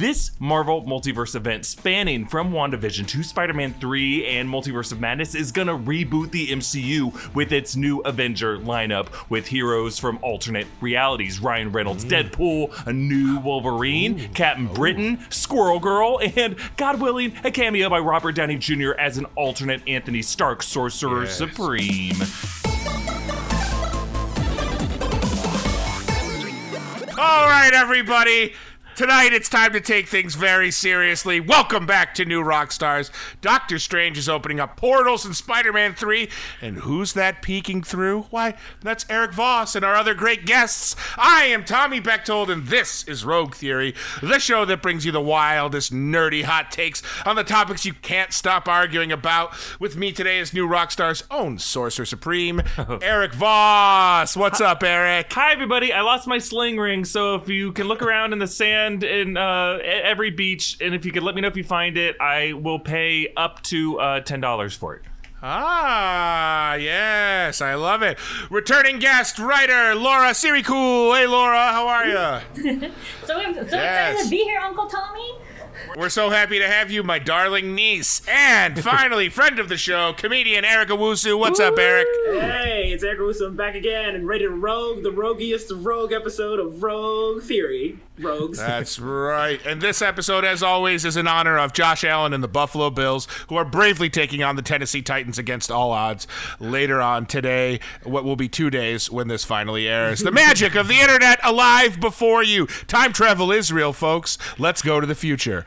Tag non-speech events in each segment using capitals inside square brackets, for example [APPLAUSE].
This Marvel Multiverse event, spanning from WandaVision to Spider Man 3 and Multiverse of Madness, is gonna reboot the MCU with its new Avenger lineup with heroes from alternate realities Ryan Reynolds, mm. Deadpool, a new Wolverine, Captain Britain, Squirrel Girl, and, God willing, a cameo by Robert Downey Jr. as an alternate Anthony Stark, Sorcerer Yes. Supreme. All right, everybody. Tonight it's time to take things very seriously. Welcome back to New Rockstars. Doctor Strange is opening up portals in Spider-Man 3, and who's that peeking through? Why, that's Eric Voss and our other great guests. I am Tommy Bechtold, and this is Rogue Theory, the show that brings you the wildest, nerdy hot takes on the topics you can't stop arguing about. With me today is New Rockstars' own Sorcerer Supreme, [LAUGHS] Eric Voss. What's up, Eric? Hi, everybody. I lost my sling ring, so if you can look around in the sand in uh, every beach, and if you could let me know if you find it, I will pay up to uh, $10 for it. Ah, yes, I love it. Returning guest, writer Laura Siricool. Hey, Laura, how are you? [LAUGHS] So, I'm so Yes. excited to be here, Uncle Tommy. We're so happy to have you, my darling niece. And [LAUGHS] finally, friend of the show, comedian Eric Owusu. What's up, Eric? Hey, it's Eric Owusu. I'm back again and ready to rogue the roguiest of rogue episode of Rogue Theory. Rogues. That's right. And this episode, as always, is in honor of Josh Allen and the Buffalo Bills, who are bravely taking on the Tennessee Titans against all odds later on today, what will be two days when this finally airs. The magic of the internet alive before you. Time travel is real, folks. Let's go to the future.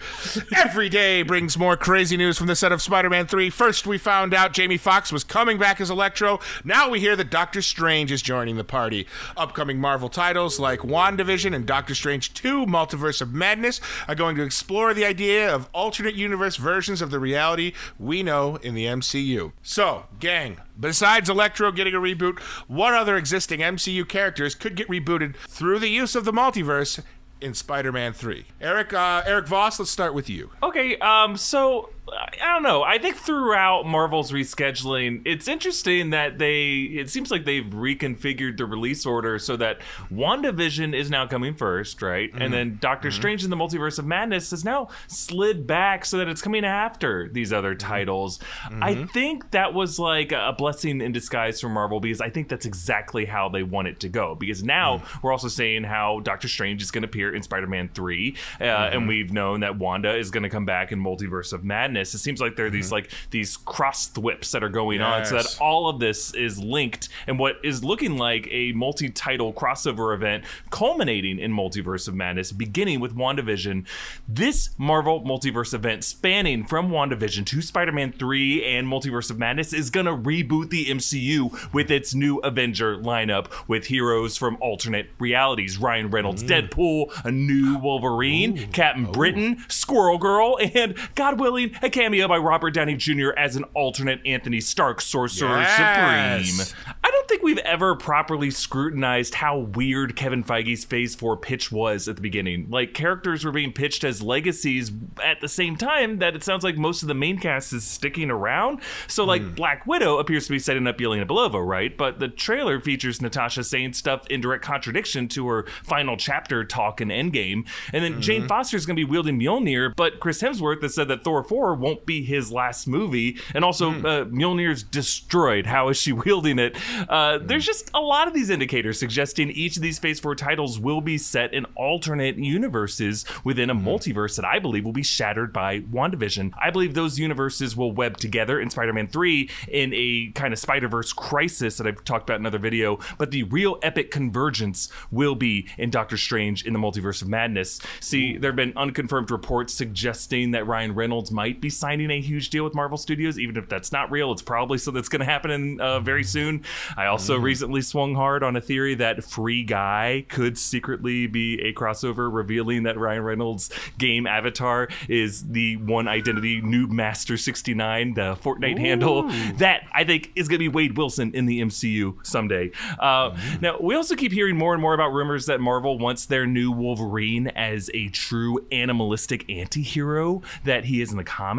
Every day brings more crazy news from the set of Spider Man 3. First, we found out Jamie Foxx was coming back as Electro. Now we hear that Doctor Strange is joining the party. Upcoming Marvel titles like WandaVision and Doctor Strange 2 Multiverse of Madness are going to explore the idea of alternate universe versions of the reality we know in the MCU. So, gang, besides Electro getting a reboot, what other existing MCU characters could get rebooted through the use of the multiverse? In Spider-Man 3, Eric, uh, Eric Voss. Let's start with you. Okay, um, so I don't know. I think throughout Marvel's rescheduling, it's interesting that they. It seems like they've reconfigured the release order so that WandaVision is now coming first, right? And mm-hmm. then Doctor mm-hmm. Strange in the Multiverse of Madness has now slid back so that it's coming after these other mm-hmm. titles. I think that was like a blessing in disguise for Marvel because I think that's exactly how they want it to go. Because now mm. we're also saying how Doctor Strange is going to appear in Spider-Man Three, uh, and we've known that Wanda is going to come back in Multiverse of Madness. It seems like there are these mm-hmm. like these cross thwips that are going on, so that all of this is linked and what is looking like a multi-title crossover event culminating in Multiverse of Madness, beginning with WandaVision. This Marvel Multiverse event, spanning from WandaVision to Spider-Man 3 and Multiverse of Madness, is gonna reboot the MCU with its new Avenger lineup with heroes from alternate realities: Ryan Reynolds, mm. Deadpool, a new Wolverine, Captain oh. Britain, Squirrel Girl, and God willing, a cameo by Robert Downey Jr. as an alternate Anthony Stark, Sorcerer Yes. Supreme. I don't think we've ever properly scrutinized how weird Kevin Feige's Phase 4 pitch was at the beginning. Like, characters were being pitched as legacies at the same time that it sounds like most of the main cast is sticking around. So, like, hmm. Black Widow appears to be setting up Yelena Belova, right? But the trailer features Natasha saying stuff in direct contradiction to her final chapter talk in Endgame. And then Jane mm-hmm. Foster is going to be wielding Mjolnir, but Chris Hemsworth has said that Thor 4 won't be his last movie. And also, uh, Mjolnir's destroyed. How is she [LAUGHS] wielding it? Uh, There's just a lot of these indicators suggesting each of these Phase 4 titles will be set in alternate universes within a multiverse that I believe will be shattered by WandaVision. I believe those universes will web together in Spider Man 3 in a kind of Spider Verse crisis that I've talked about in another video, but the real epic convergence will be in Doctor Strange in the Multiverse of Madness. See, there have been unconfirmed reports suggesting that Ryan Reynolds might be signing a huge deal with Marvel Studios, even if that's not real. It's probably something that's going to happen in, uh, very soon. I also recently swung hard on a theory that Free Guy could secretly be a crossover, revealing that Ryan Reynolds' game avatar is the one identity Noob Master 69, the Fortnite handle. That I think is going to be Wade Wilson in the MCU someday. Uh, Now, we also keep hearing more and more about rumors that Marvel wants their new Wolverine as a true animalistic anti hero that he is in the comics.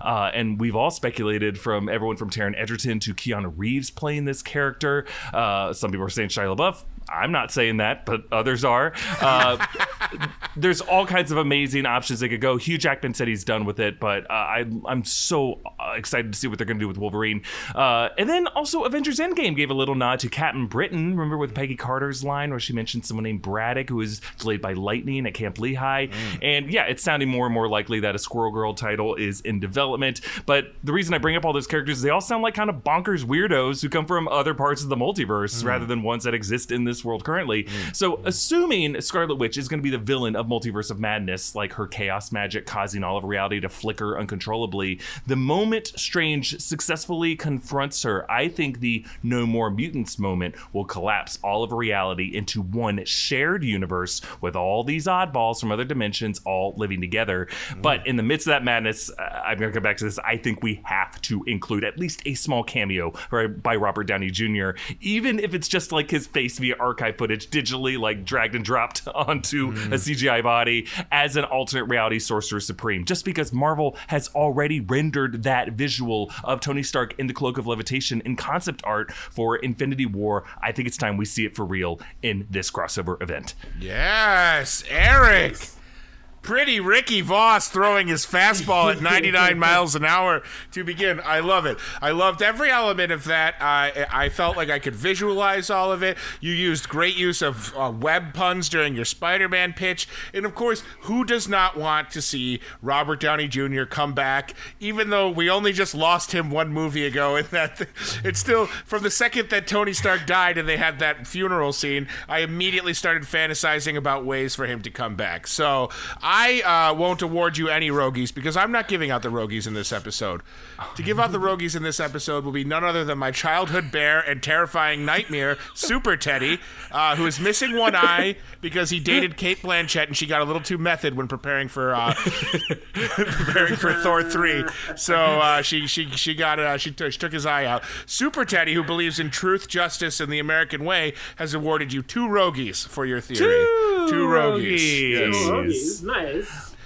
Uh, and we've all speculated from everyone from Taron Egerton to Keanu Reeves playing this character. Uh, some people are saying Shia LaBeouf. I'm not saying that, but others are. Uh, [LAUGHS] there's all kinds of amazing options they could go. Hugh Jackman said he's done with it, but uh, I, I'm so uh, excited to see what they're going to do with Wolverine. Uh, and then also, Avengers Endgame gave a little nod to Captain Britain. Remember with Peggy Carter's line where she mentioned someone named Braddock who was delayed by lightning at Camp Lehigh. And yeah, it's sounding more and more likely that a Squirrel Girl title is in development. But the reason I bring up all those characters is they all sound like kind of bonkers weirdos who come from other parts of the multiverse rather than ones that exist in this world currently. So, assuming Scarlet Witch is going to be the villain of Multiverse of Madness, like her chaos magic causing all of reality to flicker uncontrollably, the moment Strange successfully confronts her, I think the no more mutants moment will collapse all of reality into one shared universe with all these oddballs from other dimensions all living together. But in the midst of that madness, uh, I'm going to come back to this. I think we have to include at least a small cameo by, by Robert Downey Jr., even if it's just like his face via archive footage digitally, like dragged and dropped [LAUGHS] onto a mm-hmm. CGI body as an alternate reality Sorcerer Supreme. Just because Marvel has already rendered that visual of Tony Stark in the Cloak of Levitation in concept art for Infinity War, I think it's time we see it for real in this crossover event. Yes, Eric. Pretty Ricky Voss throwing his fastball at 99 [LAUGHS] miles an hour to begin. I love it. I loved every element of that. I I felt like I could visualize all of it. You used great use of uh, web puns during your Spider-Man pitch, and of course, who does not want to see Robert Downey Jr. come back? Even though we only just lost him one movie ago, and that [LAUGHS] it's still from the second that Tony Stark died and they had that funeral scene, I immediately started fantasizing about ways for him to come back. So. I uh, won't award you any Rogies because I'm not giving out the Rogies in this episode. To give out the Rogies in this episode will be none other than my childhood bear and terrifying nightmare, Super Teddy, uh, who is missing one eye because he dated Cate Blanchett and she got a little too method when preparing for uh, [LAUGHS] preparing for Thor three. So uh, she she she got uh, she, took she took his eye out. Super Teddy, who believes in truth, justice, and the American way, has awarded you two Rogies for your theory. Two Rogies. Rogies. Yes. Rogies, nice.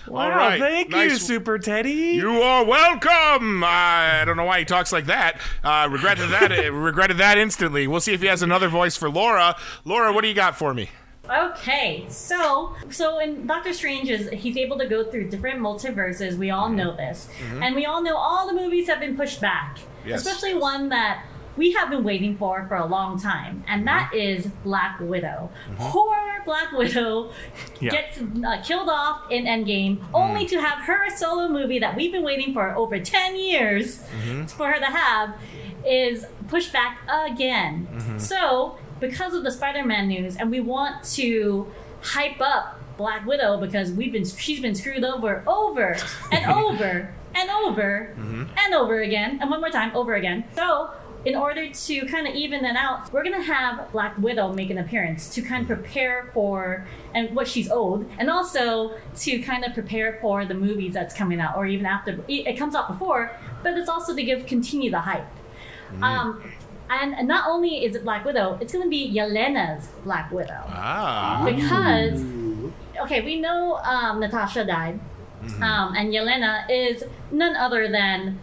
Wow, right. thank you, Super Teddy. You are welcome. Uh, I don't know why he talks like that. Uh, regretted that. [LAUGHS] regretted that instantly. We'll see if he has another voice for Laura. Laura, what do you got for me? Okay, so so in Doctor Strange is he's able to go through different multiverses. We all know this, and we all know all the movies have been pushed back, Yes. especially one that we have been waiting for for a long time, and that mm-hmm. is Black Widow. Mm-hmm. Poor Black Widow Yeah. gets uh, killed off in Endgame, mm. only to have her solo movie that we've been waiting for over ten years mm-hmm. [LAUGHS] for her to have is pushed back again. So, because of the Spider-Man news, and we want to hype up Black Widow because we've been she's been screwed over over and [LAUGHS] over and over and over again and one more time over again. So. In order to kind of even that out, we're gonna have Black Widow make an appearance to kind of prepare for and what she's owed, and also to kind of prepare for the movies that's coming out, or even after it it comes out before. But it's also to give continue the hype. Um, and not only is it Black Widow, it's going to be Yelena's Black Widow. Ah. Because, okay, we know um, Natasha died, um, and Yelena is none other than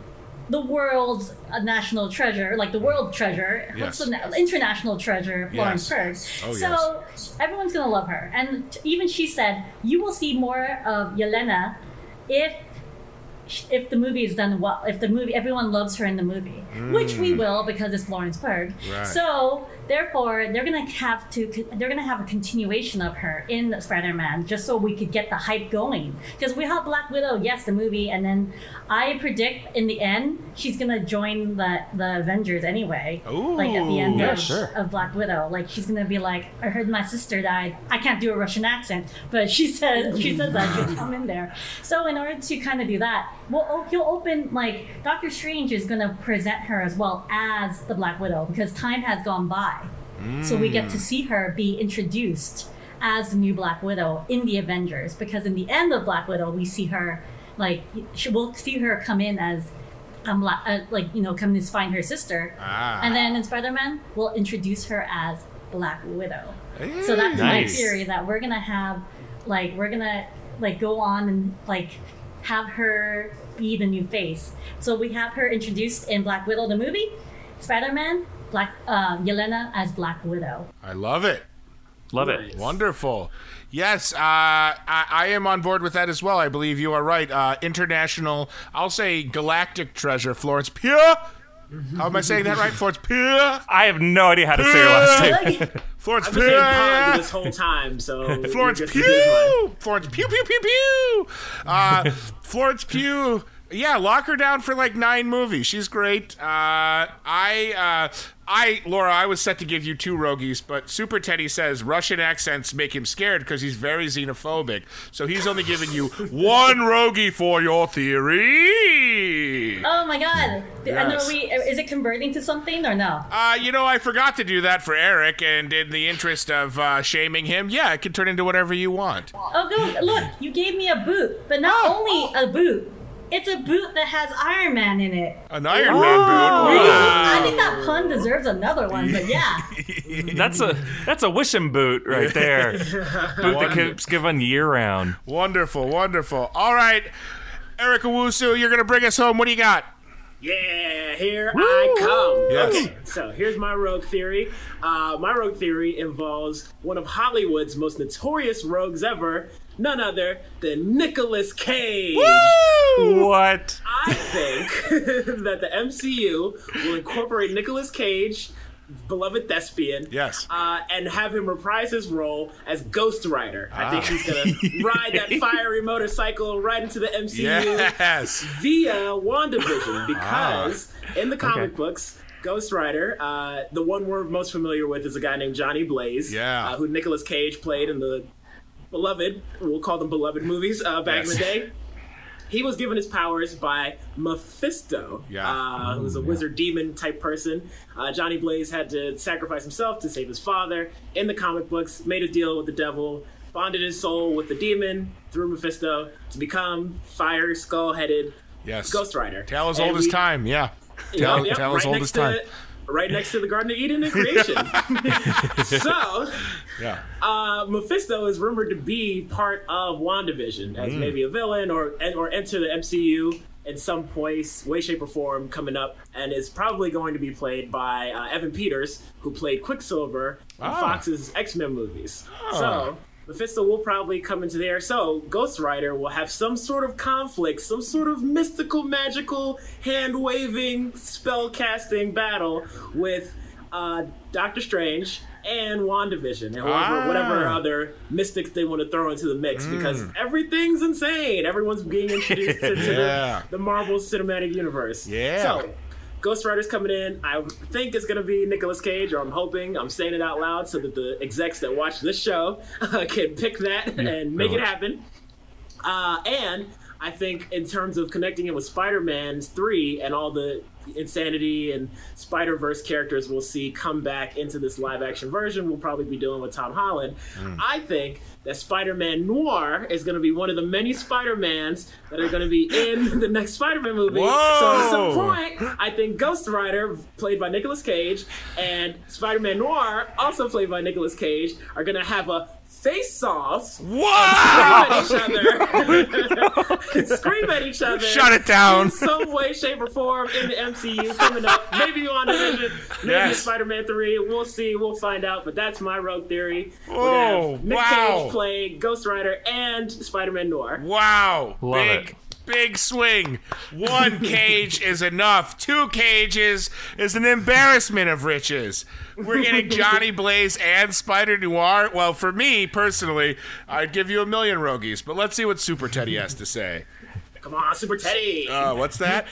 the world's national treasure, like the world treasure. Yes. What's the na- international treasure, Florence Yes. Pugh. Oh, so everyone's going to love her. And t- even she said, you will see more of Yelena if if the movie is done well, if the movie everyone loves her in the movie, which we mm. will because it's Florence Pugh. Right. So therefore, they're gonna have to they're gonna have a continuation of her in Spider-Man just so we could get the hype going. Because we have Black Widow, yes, the movie, and then I predict in the end she's gonna join the the Avengers anyway. like at the end Yeah, of, sure. of Black Widow, like she's gonna be like, I heard my sister died. I can't do a Russian accent, but she says she says I should come in there. So in order to kind of do that, well, oh, he'll open like Doctor Strange is gonna present her as well as the Black Widow because time has gone by, so we get to see her be introduced as the new Black Widow in the Avengers. Because in the end of Black Widow, we see her like she, we'll see her come in as. Um, uh, like you know, come to find her sister, Ah. and then in Spider Man, we'll introduce her as Black Widow. So that's Nice. my theory that we're gonna have, like, we're gonna like go on and like have her be the new face. So we have her introduced in Black Widow the movie, Spider Man, Black uh, Yelena as Black Widow. I love it. Love Nice. it. Wonderful. Yes, uh, I, I am on board with that as well. I believe you are right. Uh, international, I'll say galactic treasure, Florence Pugh. How am I saying that right? Florence Pugh. I have no idea how to say your last name. Like, [LAUGHS] Florence I've been saying Pog Pugh. this whole time, so [LAUGHS] Florence you're just- it's fine. Pugh. Florence Pugh, Pew, Pew, Pew. Uh, Florence Pugh. Yeah, lock her down for like nine movies. She's great. Uh, I, uh, I, Laura, I was set to give you two Rogies, but Super Teddy says Russian accents make him scared because he's very xenophobic. So he's only giving you one Rogie for your theory. oh my god. And Yes. are we? Is it converting to something or no? Uh, you know, I forgot to do that for Eric, and in the interest of uh, shaming him, yeah, it can turn into whatever you want. Oh, go look! You gave me a boot, but not Oh. only a boot. It's a boot that has Iron Man in it. An Iron Man boot. Really? Wow. I think that pun deserves another one, but yeah. [LAUGHS] That's a that's a wishing boot right there. [LAUGHS] boot that keeps giving year round. Wonderful, wonderful. All right, Eric Owusu, you're gonna bring us home. What do you got? Yeah, here I come. Yes. Okay, so here's my rogue theory. Uh, my rogue theory involves one of Hollywood's most notorious rogues ever, none other than Nicolas Cage. What? I think [LAUGHS] that the MCU will incorporate Nicolas Cage, beloved thespian, Yes. uh, and have him reprise his role as Ghost Rider. I think Ah. he's gonna ride that [LAUGHS] fiery motorcycle right into the MCU Yes. via WandaVision because Ah. in the comic Okay. books, Ghost Rider, uh, the one we're most familiar with is a guy named Johnny Blaze, Yeah. uh, who Nicolas Cage played in the beloved, we'll call them beloved movies uh, back in the day. He was given his powers by Mephisto, Yeah. uh, who's a wizard demon type person. Uh, Johnny Blaze had to sacrifice himself to save his father. In the comic books, made a deal with the devil, bonded his soul with the demon through Mephisto to become fire skull headed Yes. Ghost Rider. Tale as And old as time. Yeah. Yep, Tale, yep, tale as right old as time. to right next to the Garden of Eden in creation. [LAUGHS] [LAUGHS] so, Yeah. uh, Mephisto is rumored to be part of WandaVision Mm. as maybe a villain or or enter the MCU in some place, way, shape, or form coming up, and is probably going to be played by uh, Evan Peters, who played Quicksilver in Ah. Fox's X Men movies. So. Mephisto will probably come into there, so Ghost Rider will have some sort of conflict, some sort of mystical, magical, hand waving, spell casting battle with uh, Doctor Strange and WandaVision and whoever, Ah. whatever other mystics they want to throw into the mix because everything's insane. Everyone's being introduced to, to Yeah. the, the Marvel Cinematic Universe. Yeah. So, Ghost Rider's coming in. I think it's gonna be Nicolas Cage, or I'm hoping. I'm saying it out loud so that the execs that watch this show [LAUGHS] can pick that and make it happen. Uh, and I think in terms of connecting it with Spider-Man 3 and all the insanity and Spider-Verse characters we'll see come back into this live-action version we'll probably be doing with Tom Holland, hmm. I think that Spider-Man Noir is going to be one of the many Spider-Mans that are going to be in [LAUGHS] the next Spider-Man movie. So at some point, I think Ghost Rider, played by Nicolas Cage, and Spider-Man Noir, also played by Nicolas Cage, are going to have a face-off What? scream at each [LAUGHS] other. [LAUGHS] scream at each other. Shut it down. In some way, shape, or form in the MCU coming up. Maybe WandaVision, maybe Yes. Spider-Man 3. We'll see. We'll find out. But that's my rogue theory. We're gonna oh, Nick wow. Cage play Ghost Rider and Spider-Man Noir. Wow. Love big, it. Big swing. One [LAUGHS] cage is enough. Two cages is an embarrassment of riches. We're getting Johnny [LAUGHS] Blaze and Spider Noir. Well, for me personally, I'd give you a million Rogies, but let's see what Super Teddy has to say. Come on, Super Teddy. Uh, what's that?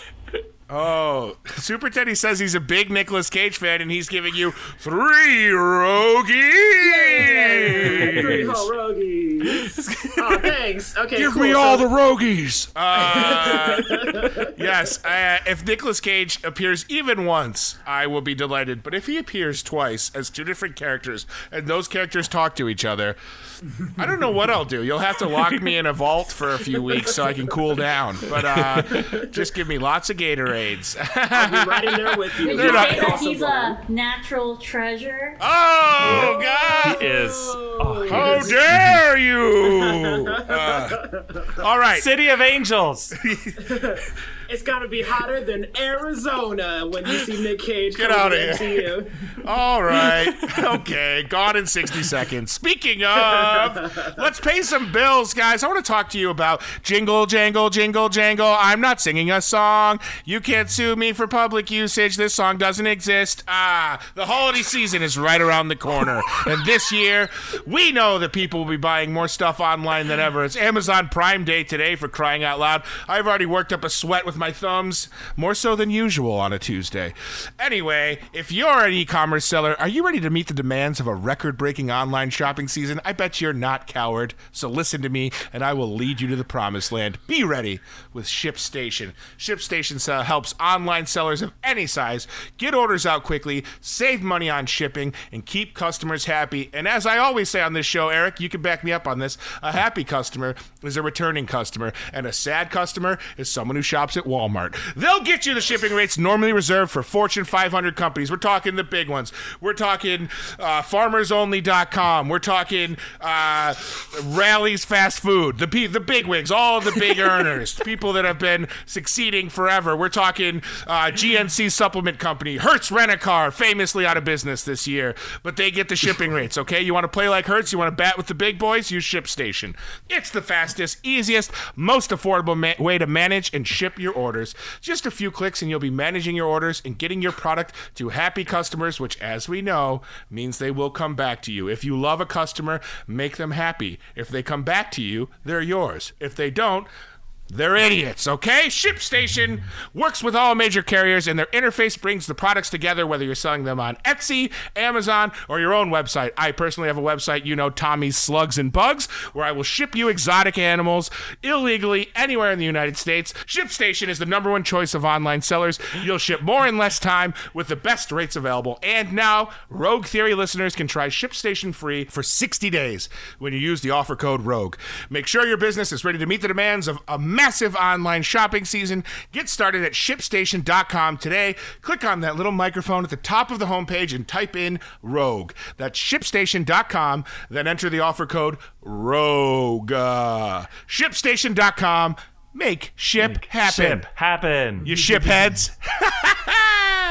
Oh, Super Teddy says he's a big Nicolas Cage fan, and he's giving you three rogies. Three Rogies. [LAUGHS] whole rogues. oh, thanks. Okay, Give cool. me So- all the rogues. Uh, [LAUGHS] yes, uh, if Nicolas Cage appears even once, I will be delighted. But if he appears twice as two different characters, and those characters talk to each other, I don't know what I'll do. You'll have to lock me in a vault for a few weeks so I can cool down. But uh, just give me lots of Gatorades. I'll be right in there with you. [LAUGHS] Did you say that he's a natural treasure? oh God! He Is oh, How dare you! Uh, all right. City of Angels. [LAUGHS] it's got to be hotter than Arizona when you see Nick Cage. Get to the here. MCU. [LAUGHS] All right. [LAUGHS] Okay. Gone in 60 seconds. Speaking of, [LAUGHS] let's pay some bills, guys. I want to talk to you about Jingle, Jangle, Jingle, Jangle. I'm not singing a song. You can't sue me for public usage. This song doesn't exist. Ah, the holiday season is right around the corner. And this year, we know that people will be buying more stuff online than ever. It's Amazon Prime Day today for crying out loud. I've already worked up a sweat with my thumbs, more so than usual on a Tuesday. Anyway, if you're an e commerce seller, are you ready to meet the demands of a record breaking online shopping season? I bet you're not, coward. So listen to me, and I will lead you to the promised land. Be ready with ShipStation. ShipStation uh, helps online sellers of any size get orders out quickly, save money on shipping, and keep customers happy. And as I always say on this show, Eric, you can back me up on this a happy customer is a returning customer, and a sad customer is someone who shops at Walmart. They'll get you the shipping rates normally reserved for Fortune 500 companies. We're talking the big ones. We're talking uh, FarmersOnly.com. We're talking uh, Rally's Fast Food. The p- the big wigs, all the big [LAUGHS] earners, people that have been succeeding forever. We're talking uh, GNC Supplement Company, Hertz Rent a Car, famously out of business this year, but they get the shipping rates. Okay, you want to play like Hertz? You want to bat with the big boys? Use ShipStation. It's the fastest, easiest, most affordable ma- way to manage and ship your orders. Just a few clicks, and you'll be managing your orders and getting your product to happy customers, which, as we know, means they will come back to you. If you love a customer, make them happy. If they come back to you, they're yours. If they don't, they're idiots, okay? ShipStation works with all major carriers, and their interface brings the products together, whether you're selling them on Etsy, Amazon, or your own website. I personally have a website, you know, Tommy's Slugs and Bugs, where I will ship you exotic animals illegally anywhere in the United States. ShipStation is the number one choice of online sellers. You'll ship more in less time with the best rates available. And now, Rogue Theory listeners can try ShipStation free for 60 days when you use the offer code ROGUE. Make sure your business is ready to meet the demands of a massive online shopping season. Get started at shipstation.com today. Click on that little microphone at the top of the homepage and type in ROGUE. That's shipstation.com. Then enter the offer code ROGUE. Uh, shipstation.com. Make ship happen. Ship happen. You ship heads. [LAUGHS]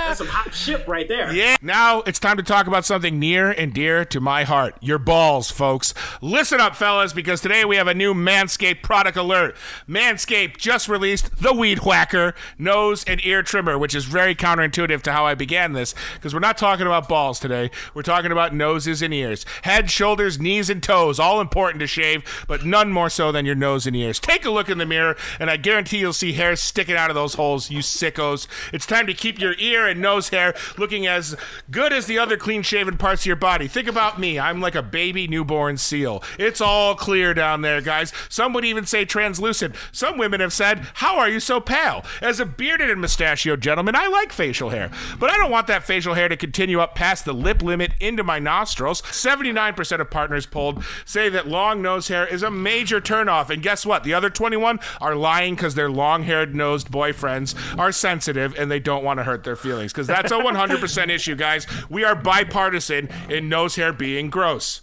That's some hot shit right there. Yeah. Now it's time to talk about something near and dear to my heart your balls, folks. Listen up, fellas, because today we have a new Manscaped product alert. Manscaped just released the Weed Whacker nose and ear trimmer, which is very counterintuitive to how I began this, because we're not talking about balls today. We're talking about noses and ears. Head, shoulders, knees, and toes, all important to shave, but none more so than your nose and ears. Take a look in the mirror, and I guarantee you'll see hairs sticking out of those holes, you sickos. It's time to keep your ear and nose hair looking as good as the other clean shaven parts of your body. Think about me. I'm like a baby newborn seal. It's all clear down there, guys. Some would even say translucent. Some women have said, How are you so pale? As a bearded and mustachioed gentleman, I like facial hair, but I don't want that facial hair to continue up past the lip limit into my nostrils. 79% of partners polled say that long nose hair is a major turnoff. And guess what? The other 21 are lying because their long haired nosed boyfriends are sensitive and they don't want to hurt their feelings because that's a [LAUGHS] 100% issue, guys. We are bipartisan in nose hair being gross.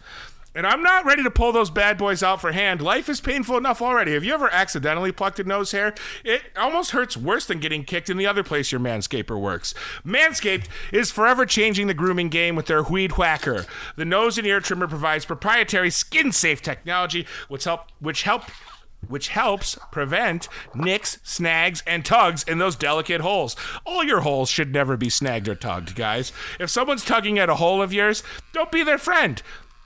And I'm not ready to pull those bad boys out for hand. Life is painful enough already. Have you ever accidentally plucked a nose hair? It almost hurts worse than getting kicked in the other place your manscaper works. Manscaped is forever changing the grooming game with their Weed Whacker. The nose and ear trimmer provides proprietary skin-safe technology which help which help which helps prevent nicks, snags, and tugs in those delicate holes. All your holes should never be snagged or tugged, guys. If someone's tugging at a hole of yours, don't be their friend.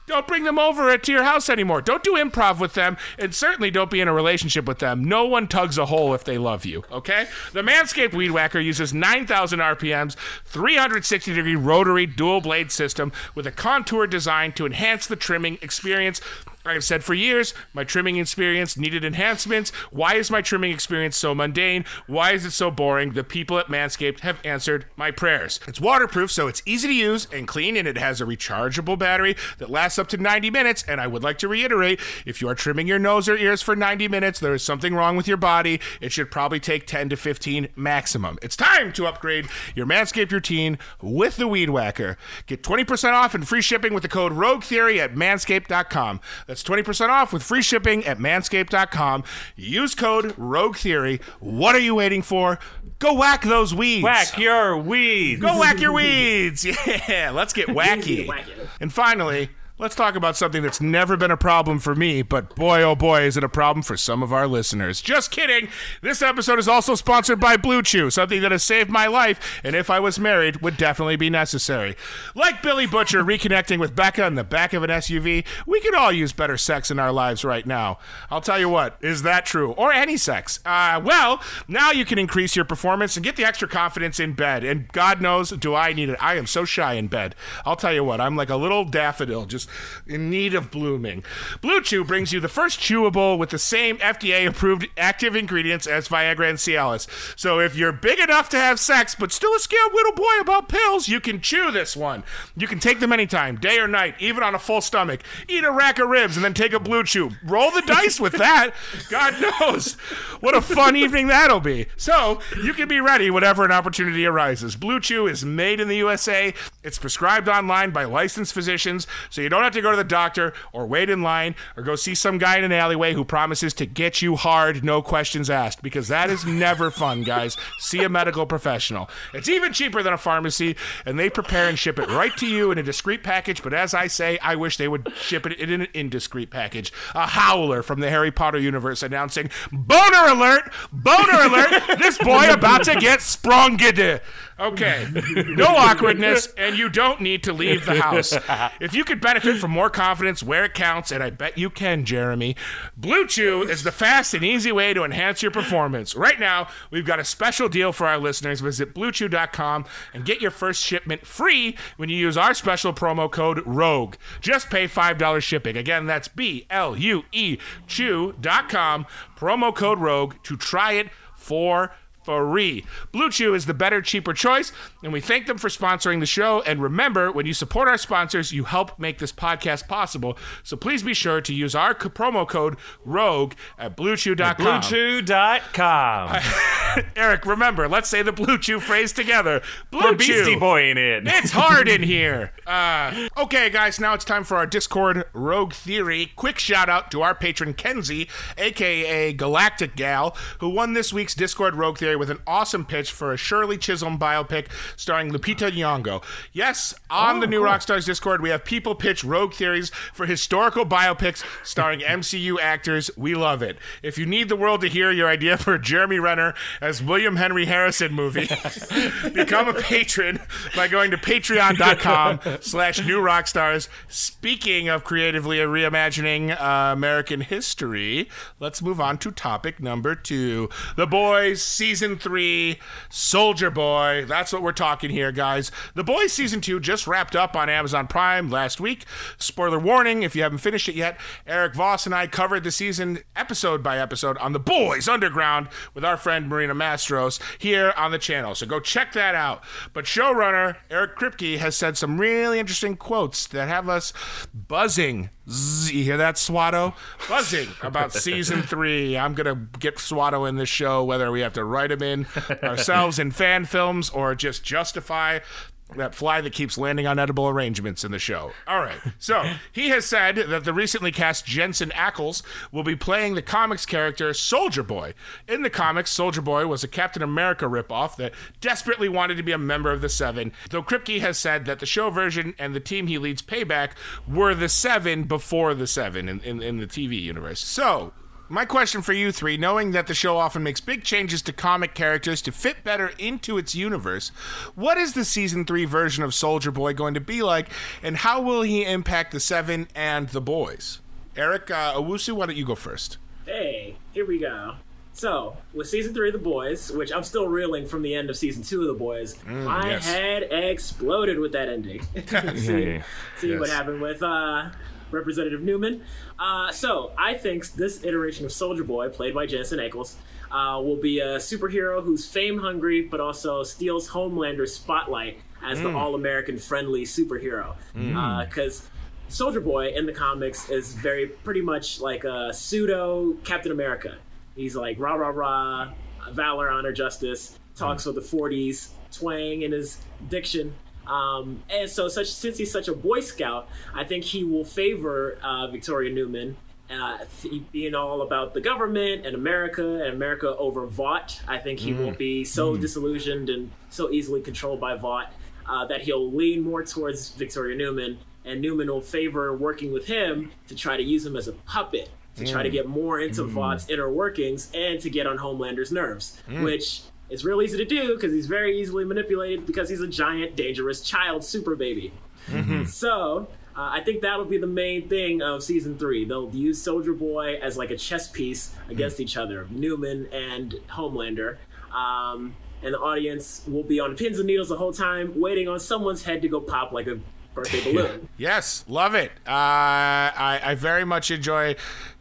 Don't bring them over to your house anymore. Don't do improv with them, and certainly don't be in a relationship with them. No one tugs a hole if they love you, okay? The Manscaped Weed Whacker uses 9,000 RPMs, 360 degree rotary dual blade system with a contour design to enhance the trimming experience. I have said for years, my trimming experience needed enhancements. Why is my trimming experience so mundane? Why is it so boring? The people at Manscaped have answered my prayers. It's waterproof, so it's easy to use and clean, and it has a rechargeable battery that lasts up to 90 minutes. And I would like to reiterate if you are trimming your nose or ears for 90 minutes, there is something wrong with your body. It should probably take 10 to 15 maximum. It's time to upgrade your Manscaped routine with the Weed Whacker. Get 20% off and free shipping with the code Rogue Theory at manscaped.com. That's 20% off with free shipping at manscaped.com. Use code Rogue Theory. What are you waiting for? Go whack those weeds. Whack your weeds. Go whack your weeds. [LAUGHS] Yeah, let's get [LAUGHS] wacky. Wacky. And finally, let's talk about something that's never been a problem for me, but boy, oh boy, is it a problem for some of our listeners. Just kidding. This episode is also sponsored by Blue Chew, something that has saved my life, and if I was married, would definitely be necessary. Like Billy Butcher reconnecting with Becca in the back of an SUV, we could all use better sex in our lives right now. I'll tell you what, is that true? Or any sex? Uh, well, now you can increase your performance and get the extra confidence in bed. And God knows, do I need it? I am so shy in bed. I'll tell you what, I'm like a little daffodil, just in need of blooming. Blue Chew brings you the first chewable with the same FDA approved active ingredients as Viagra and Cialis. So if you're big enough to have sex but still a scared little boy about pills, you can chew this one. You can take them anytime, day or night, even on a full stomach. Eat a rack of ribs and then take a Blue Chew. Roll the dice with that. God knows what a fun evening that'll be. So you can be ready whenever an opportunity arises. Blue Chew is made in the USA. It's prescribed online by licensed physicians, so you don't have to go to the doctor or wait in line or go see some guy in an alleyway who promises to get you hard, no questions asked, because that is never fun, guys. See a medical professional. It's even cheaper than a pharmacy, and they prepare and ship it right to you in a discreet package. But as I say, I wish they would ship it in an indiscreet package. A howler from the Harry Potter universe announcing, Boner alert! Boner alert! This boy about to get sprunged. Okay, no awkwardness, and you don't need to leave the house. If you could benefit from more confidence where it counts, and I bet you can, Jeremy, Blue Chew is the fast and easy way to enhance your performance. Right now, we've got a special deal for our listeners. Visit bluechew.com and get your first shipment free when you use our special promo code ROGUE. Just pay $5 shipping. Again, that's B L U E Chew.com, promo code ROGUE to try it for free. Blue Chew is the better, cheaper choice, and we thank them for sponsoring the show. And remember, when you support our sponsors, you help make this podcast possible. So please be sure to use our co- promo code ROGUE at bluechew.com. BlueChew.com. [LAUGHS] Eric, remember, let's say the Blue Chew phrase together. Blue Beastie Chew. Boy in it. It's hard in [LAUGHS] here. Uh, okay, guys, now it's time for our Discord Rogue Theory. Quick shout out to our patron Kenzie, aka Galactic Gal, who won this week's Discord Rogue Theory with an awesome pitch for a Shirley Chisholm biopic starring Lupita Nyong'o. Yes, on the New Rockstars Discord, we have people pitch Rogue Theories for historical biopics starring [LAUGHS] MCU actors. We love it. If you need the world to hear your idea for a Jeremy Renner as William Henry Harrison movie, [LAUGHS] become a patron by going to patreon.com slash new rockstars speaking of creatively reimagining uh, american history let's move on to topic number two the boys season three soldier boy. That's what we're talking here guys. The boys season two just wrapped up on amazon prime last week. Spoiler warning if you haven't finished it yet eric voss and i covered the season episode by episode on the boys underground with our friend marina mastros here on the channel. So go check that out. But showrunner Eric Kripke has said some really interesting quotes that have us buzzing. Zzz, you hear that, Swatto? Buzzing about [LAUGHS] season three. I'm going to get Swatto in this show, whether we have to write him in ourselves in fan films or just justify that fly that keeps landing on edible arrangements in the show. All right. So he has said that the recently cast Jensen Ackles will be playing the comics character Soldier Boy. In the comics, Soldier Boy was a Captain America ripoff that desperately wanted to be a member of the Seven, though Kripke has said that the show version and the team he leads Payback were the Seven before the Seven in, in, in the TV universe. So my question for you three, knowing that the show often makes big changes to comic characters to fit better into its universe, what is the season three version of Soldier Boy going to be like, and how will he impact the Seven and the boys? Eric uh, Owusu, why don't you go first? Hey, here we go. So, with season three of The Boys, which I'm still reeling from the end of season two of The Boys, my yes. head exploded with that ending. [LAUGHS] see, [LAUGHS] yeah. seeing what Yes. happened with uh, Representative Newman. Uh, so, I think this iteration of Soldier Boy, played by Jensen Ackles, uh, will be a superhero who's fame hungry, but also steals Homelander's spotlight as the all American friendly superhero. Because Soldier Boy in the comics is very pretty much like a pseudo Captain America. He's like rah rah rah, valor, honor, justice. Talks with the 40s twang in his diction. Um, and so, such since he's such a Boy Scout, I think he will favor uh, Victoria Newman. Uh, being all about the government and America and America over Vought, I think he will be so disillusioned and so easily controlled by Vought uh, that he'll lean more towards Victoria Newman, and Newman will favor working with him to try to use him as a puppet to try to get more into Vought's inner workings and to get on Homelander's nerves, which is real easy to do because he's very easily manipulated because he's a giant, dangerous child super baby. So. Uh, I think that'll be the main thing of season three. They'll use Soldier Boy as like a chess piece against each other, Newman and Homelander. Um, and the audience will be on pins and needles the whole time, waiting on someone's head to go pop like a birthday [LAUGHS] balloon. Yes, love it. Uh, I, I very much enjoy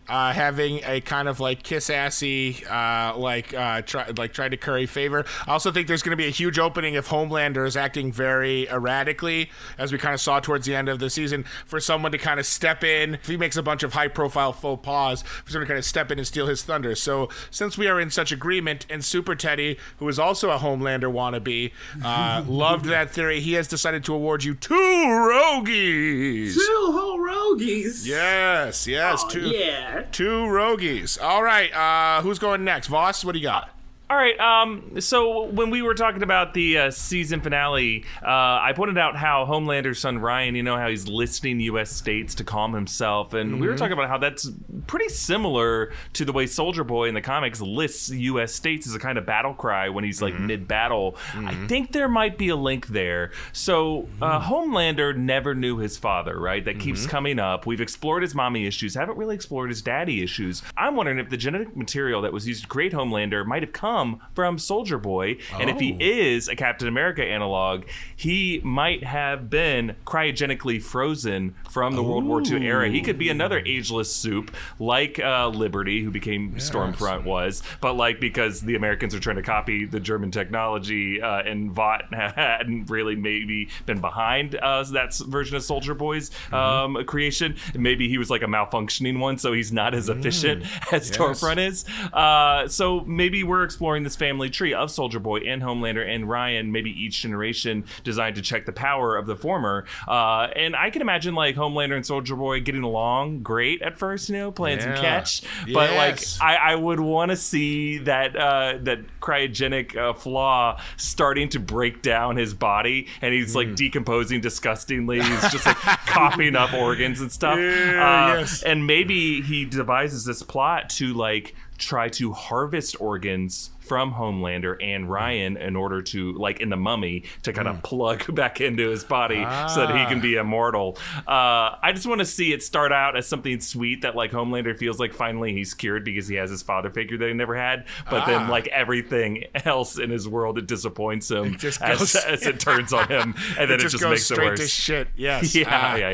uh, having a kind of like kiss assy, uh, like uh, try like try to curry favor. I also think there's going to be a huge opening if Homelander is acting very erratically, as we kind of saw towards the end of the season, for someone to kind of step in. If he makes a bunch of high profile faux pas, for someone to kind of step in and steal his thunder. So since we are in such agreement, and Super Teddy, who is also a Homelander wannabe, uh, [LAUGHS] loved that theory, he has decided to award you two Rogies. Two rogies. Yes, yes, Oh, two. yeah. Two Rogies. All right. Uh, who's going next? Voss, what do you got? All right. Um. So when we were talking about the uh, season finale, uh, I pointed out how Homelander's son Ryan, you know, how he's listing U.S. states to calm himself, and we were talking about how that's pretty similar to the way Soldier Boy in the comics lists U.S. states as a kind of battle cry when he's like mid-battle. I think there might be a link there. So uh, Homelander never knew his father, right? That keeps coming up. We've explored his mommy issues, haven't really explored his daddy issues. I'm wondering if the genetic material that was used to create Homelander might have come from Soldier Boy, and if he is a Captain America analog, he might have been cryogenically frozen from the World War II era. He could be another ageless soup, like uh, Liberty, who became Stormfront was, but like because the Americans are trying to copy the German technology, uh, and Vought [LAUGHS] hadn't really maybe been behind uh, that version of Soldier Boy's um, creation. Maybe he was like a malfunctioning one, so he's not as efficient [LAUGHS] as Stormfront is. Uh, so maybe we're exploring this family tree of Soldier Boy and Homelander and Ryan, maybe each generation designed to check the power of the former. Uh, and I can imagine like Homelander and Soldier Boy getting along great at first, you know, playing some catch. But Yes. like I, I would want to see that uh, that cryogenic uh, flaw starting to break down his body, and he's Hmm. like decomposing disgustingly. He's just like [LAUGHS] coughing up organs and stuff. Yeah, Uh, yes. And maybe he devises this plot to like try to harvest organs from Homelander and Ryan in order to, like in the mummy, to kind of plug [LAUGHS] back into his body so that he can be immortal. Uh, I just want to see it start out as something sweet that like Homelander feels like finally he's cured because he has his father figure that he never had. But Ah. then like everything else in his world, it disappoints him just as, goes- as it turns on him, and [LAUGHS] then it, just, just, goes makes it straight worse. to shit. Yes. [LAUGHS] yeah, Uh, yeah,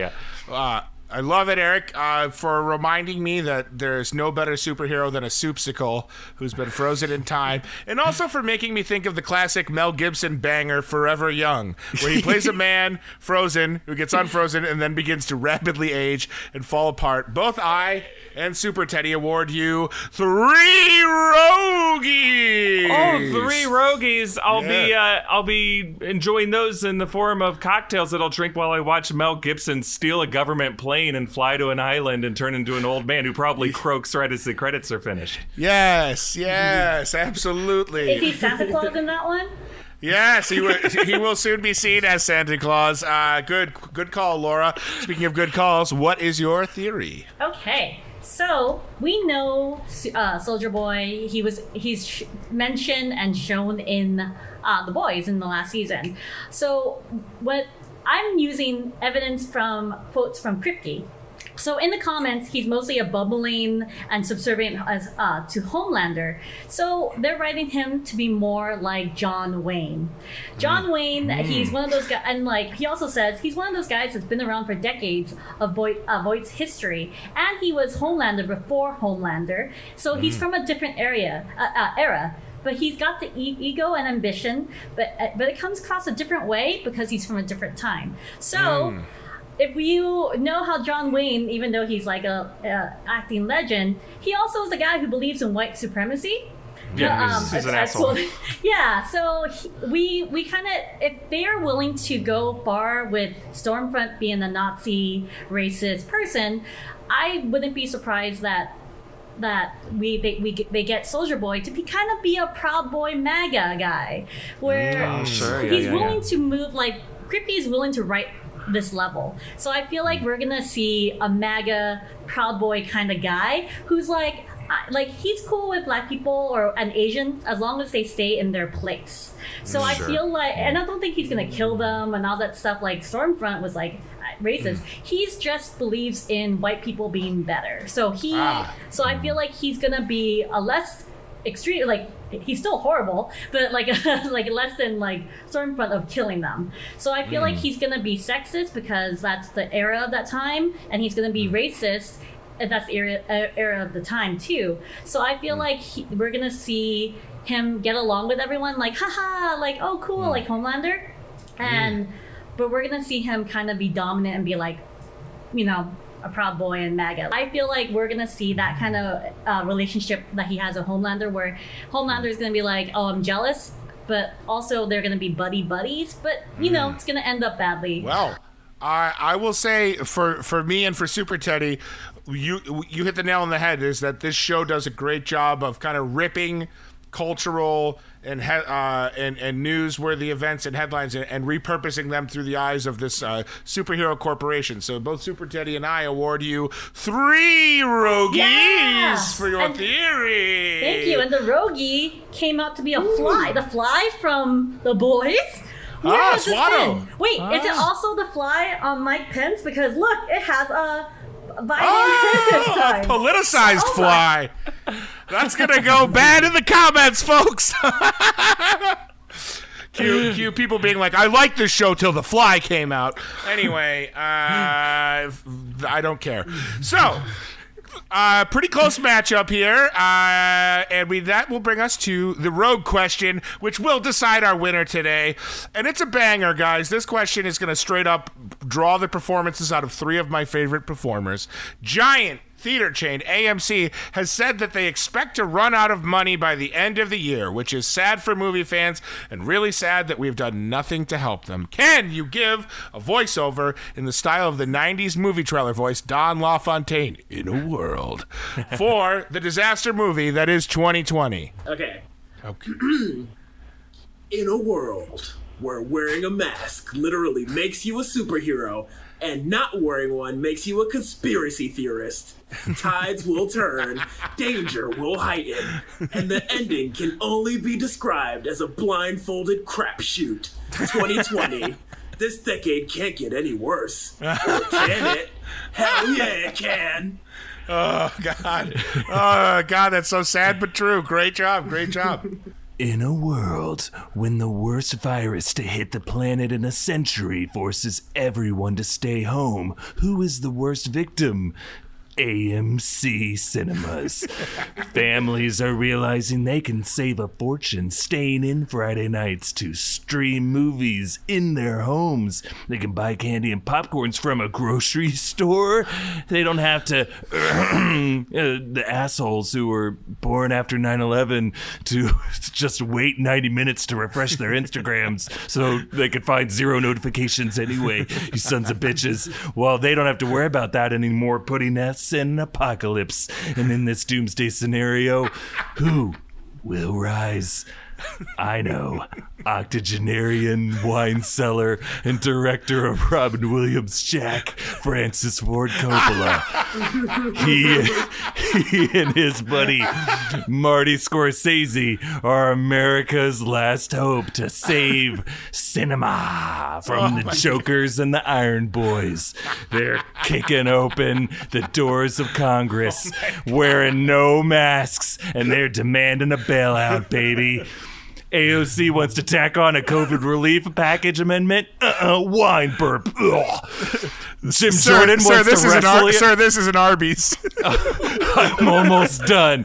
yeah. Uh, I love it, Eric, uh, for reminding me that there's no better superhero than a soupsicle who's been frozen in time, and also for making me think of the classic Mel Gibson banger "Forever Young," where he plays a [LAUGHS] man frozen who gets unfrozen and then begins to rapidly age and fall apart. Both I and Super Teddy award you three Rogies. Oh, three rogies! I'll be uh, I'll be enjoying those in the form of cocktails that I'll drink while I watch Mel Gibson steal a government plane and fly to an island and turn into an old man who probably [LAUGHS] croaks right as the credits are finished. Yes, yes, absolutely. Is he. Santa Claus in that one? Yes, he will. he will soon be seen as Santa Claus. Uh, good, good call, Laura. Speaking of good calls, what is your theory? Okay. So we know uh, Soldier Boy. He was he's sh- mentioned and shown in uh, the boys in the last season. So what I'm using evidence from quotes from Kripke. So in the comments, he's mostly a bubbling and subservient as uh, to Homelander. So they're writing him to be more like John Wayne. John Wayne, he's one of those guys, and like he also says, he's one of those guys that's been around for decades of Vought, uh, Vought's history, and he was Homelander before Homelander. So he's from a different area uh, uh, era. But he's got the e- ego and ambition, but uh, but it comes across a different way because he's from a different time. So if you know how John Wayne, even though he's like a, a acting legend, he also is a guy who believes in white supremacy. Yeah, Um, he's, an asshole. so- [LAUGHS] yeah, so he- we we kind of if they are willing to go far with Stormfront being a Nazi racist person, I wouldn't be surprised that that we they, we get- they get Soldier Boy to be kind of be a proud boy MAGA guy, where mm, Oh, sure, yeah, he's yeah, willing yeah. to move like Kripke is willing to write this level. So I feel like mm. we're gonna see a MAGA proud boy kind of guy who's like. Like he's cool with black people or an Asian as long as they stay in their place. So I feel like, and I don't think he's gonna kill them and all that stuff. Like Stormfront was like uh, racist. Hmm. He's just believes in white people being better. So he, Ah. so I feel like he's gonna be a less extreme. Like he's still horrible, but like [LAUGHS] like less than like Stormfront of killing them. So I feel like hmm. he's gonna be sexist because that's the era of that time, and he's gonna be hmm. racist. And that's the era, uh, era of the time too. So I feel like he, we're gonna see him get along with everyone, like haha, like oh cool, like Homelander, and but we're gonna see him kind of be dominant and be like, you know, a proud boy and MAGA. I feel like we're gonna see that kind of uh, relationship that he has with Homelander, where Homelander is gonna be like, oh, I'm jealous, but also they're gonna be buddy buddies, but you know, it's gonna end up badly. Well, I I will say for for me and for Super Teddy, you you hit the nail on the head. Is that this show does a great job of kind of ripping cultural and he, uh, and and newsworthy events and headlines and, and repurposing them through the eyes of this uh, superhero corporation. So both Super Teddy and I award you three roguies Yeah! for your And- theory. Thank you. And the Rogi came out to be a fly. The fly from the boys. Where Ah, has this Swallow. been? Wait, is it Ah. also the fly on Mike Pence? Because look, it has a Biden Oh, a [LAUGHS] politicized Oh fly. That's gonna go bad in the comments, folks. [LAUGHS] cue, people being like, "I like this show till the fly came out." Anyway, uh, I don't care. So. Uh, pretty close matchup here, uh, and we that will bring us to the rogue question, which will decide our winner today. And it's a banger, guys. This question is going to straight up draw the performances out of three of my favorite performers. Giant theater chain AMC has said that they expect to run out of money by the end of the year, which is sad for movie fans and really sad that we've done nothing to help them. Can you give a voiceover in the style of the 90s movie trailer voice Don LaFontaine in a world [LAUGHS] for the disaster movie that is 2020? Okay. Okay. [CLEARS THROAT] In a world where wearing a mask literally makes you a superhero and not wearing one makes you a conspiracy theorist, tides will turn, danger will heighten, and the ending can only be described as a blindfolded crapshoot. 2020. This decade can't get any worse. Or can it? Hell yeah, it can. Oh, God. Oh, God, that's so sad but true. Great job. Great job. In a world when the worst virus to hit the planet in a century forces everyone to stay home, who is the worst victim? AMC cinemas. [LAUGHS] Families are realizing they can save a fortune staying in Friday nights to stream movies in their homes. They can buy candy and popcorns from a grocery [LAUGHS] store. They don't have to, [CLEARS THROAT] uh, the assholes who were born after 9 11 to [LAUGHS] just wait 90 minutes to refresh their Instagrams so they could find zero notifications anyway, you sons of bitches. Well, they don't have to worry about that anymore, putting us an apocalypse. And in this doomsday scenario, who will rise? I know. Octogenarian wine seller and director of Robin Williams Jack, Francis Ford Coppola. He, he and his buddy Marty Scorsese are America's last hope to save cinema from oh the Jokers and the Iron Boys. They're kicking open the doors of Congress, oh wearing no masks, and they're demanding a bailout, baby. AOC wants to tack on a COVID relief package amendment. Uh-uh, wine burp. Ugh. Jim Sir, Jordan sir, wants this to is an wrestle Ar- you. sir, this is an Arby's. [LAUGHS] [LAUGHS] I'm almost done.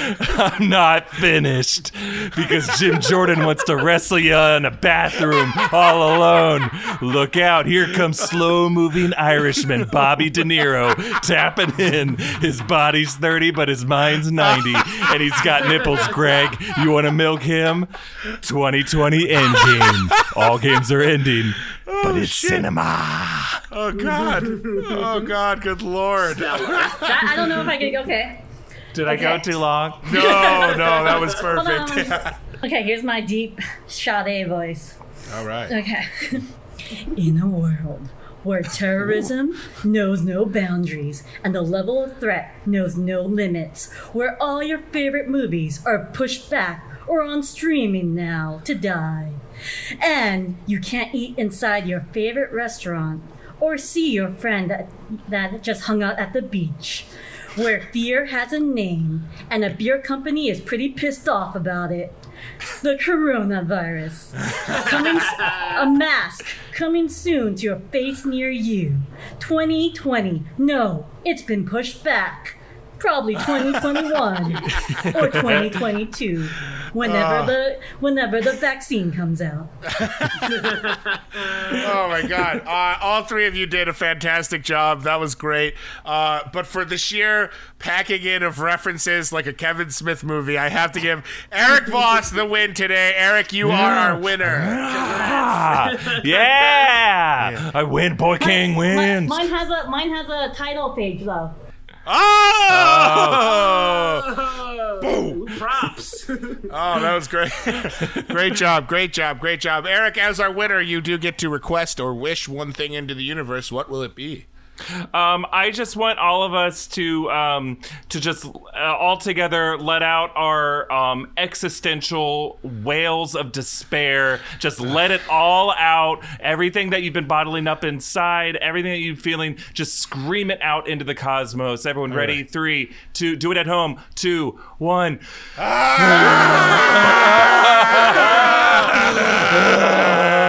I'm not finished because Jim Jordan wants to wrestle you in a bathroom all alone. Look out! Here comes slow-moving Irishman Bobby De Niro tapping in. His body's 30, but his mind's 90, and he's got nipples. Greg, you want to milk him? 2020 Endgame. All games are ending, but oh, it's cinema. oh God. Oh God. Good Lord. Uh, that, I don't know if I can. Okay. Did I go too long? [LAUGHS] no, no, that was perfect. on. [LAUGHS] Okay, here's my deep Sade voice. All right. Okay. In a world where terrorism knows no boundaries and the level of threat knows no limits, where all your favorite movies are pushed back or on streaming now to die, and you can't eat inside your favorite restaurant or see your friend that, that just hung out at the beach. Where fear has a name and a beer company is pretty pissed off about it. The coronavirus. Coming, a mask coming soon to a face near you. 2020. No, it's been pushed back. Probably 2021 or 2022. Whenever the whenever the vaccine comes out. [LAUGHS] [LAUGHS] Oh my God! Uh, all three of you did a fantastic job. That was great. Uh, but for the sheer packing in of references, like a Kevin Smith movie, I have to give Eric [LAUGHS] Voss the win today. Eric, you are our winner. Ah, yeah! I win. Boy King Mine, wins. mine has a mine has a title page though. Oh! oh! Boom! Props. [LAUGHS] Oh, that was great. [LAUGHS] great job, great job, great job. Eric, as our winner, you do get to request or wish one thing into the universe. What will it be? Um, I just want all of us to um, to just uh, all together let out our um, existential wails of despair. Just let it all out. Everything that you've been bottling up inside, everything that you're feeling, just scream it out into the cosmos. Everyone, ready? right. Three, two. Do it at home. Two, one. I [LAUGHS] [LAUGHS]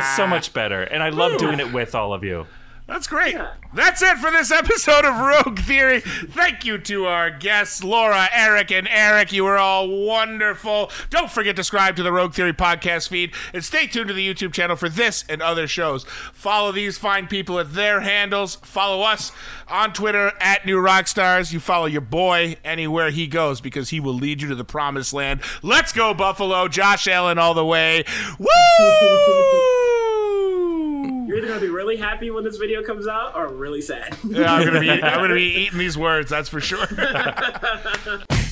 feel so much better, and I love doing it with all of you. That's great. That's it for this episode of Rogue Theory. Thank you to our guests, Laura, Eric, and Eric. You were all wonderful. Don't forget to subscribe to the Rogue Theory podcast feed and stay tuned to the YouTube channel for this and other shows. Follow these fine people at their handles. Follow us on Twitter at New Rockstars. You follow your boy anywhere he goes because he will lead you to the promised land. Let's go, Buffalo. Josh Allen all the way. Woo! You're either gonna be really happy when this video comes out or really sad. Yeah, I'm gonna be I'm gonna be [LAUGHS] eating these words, that's for sure. [LAUGHS]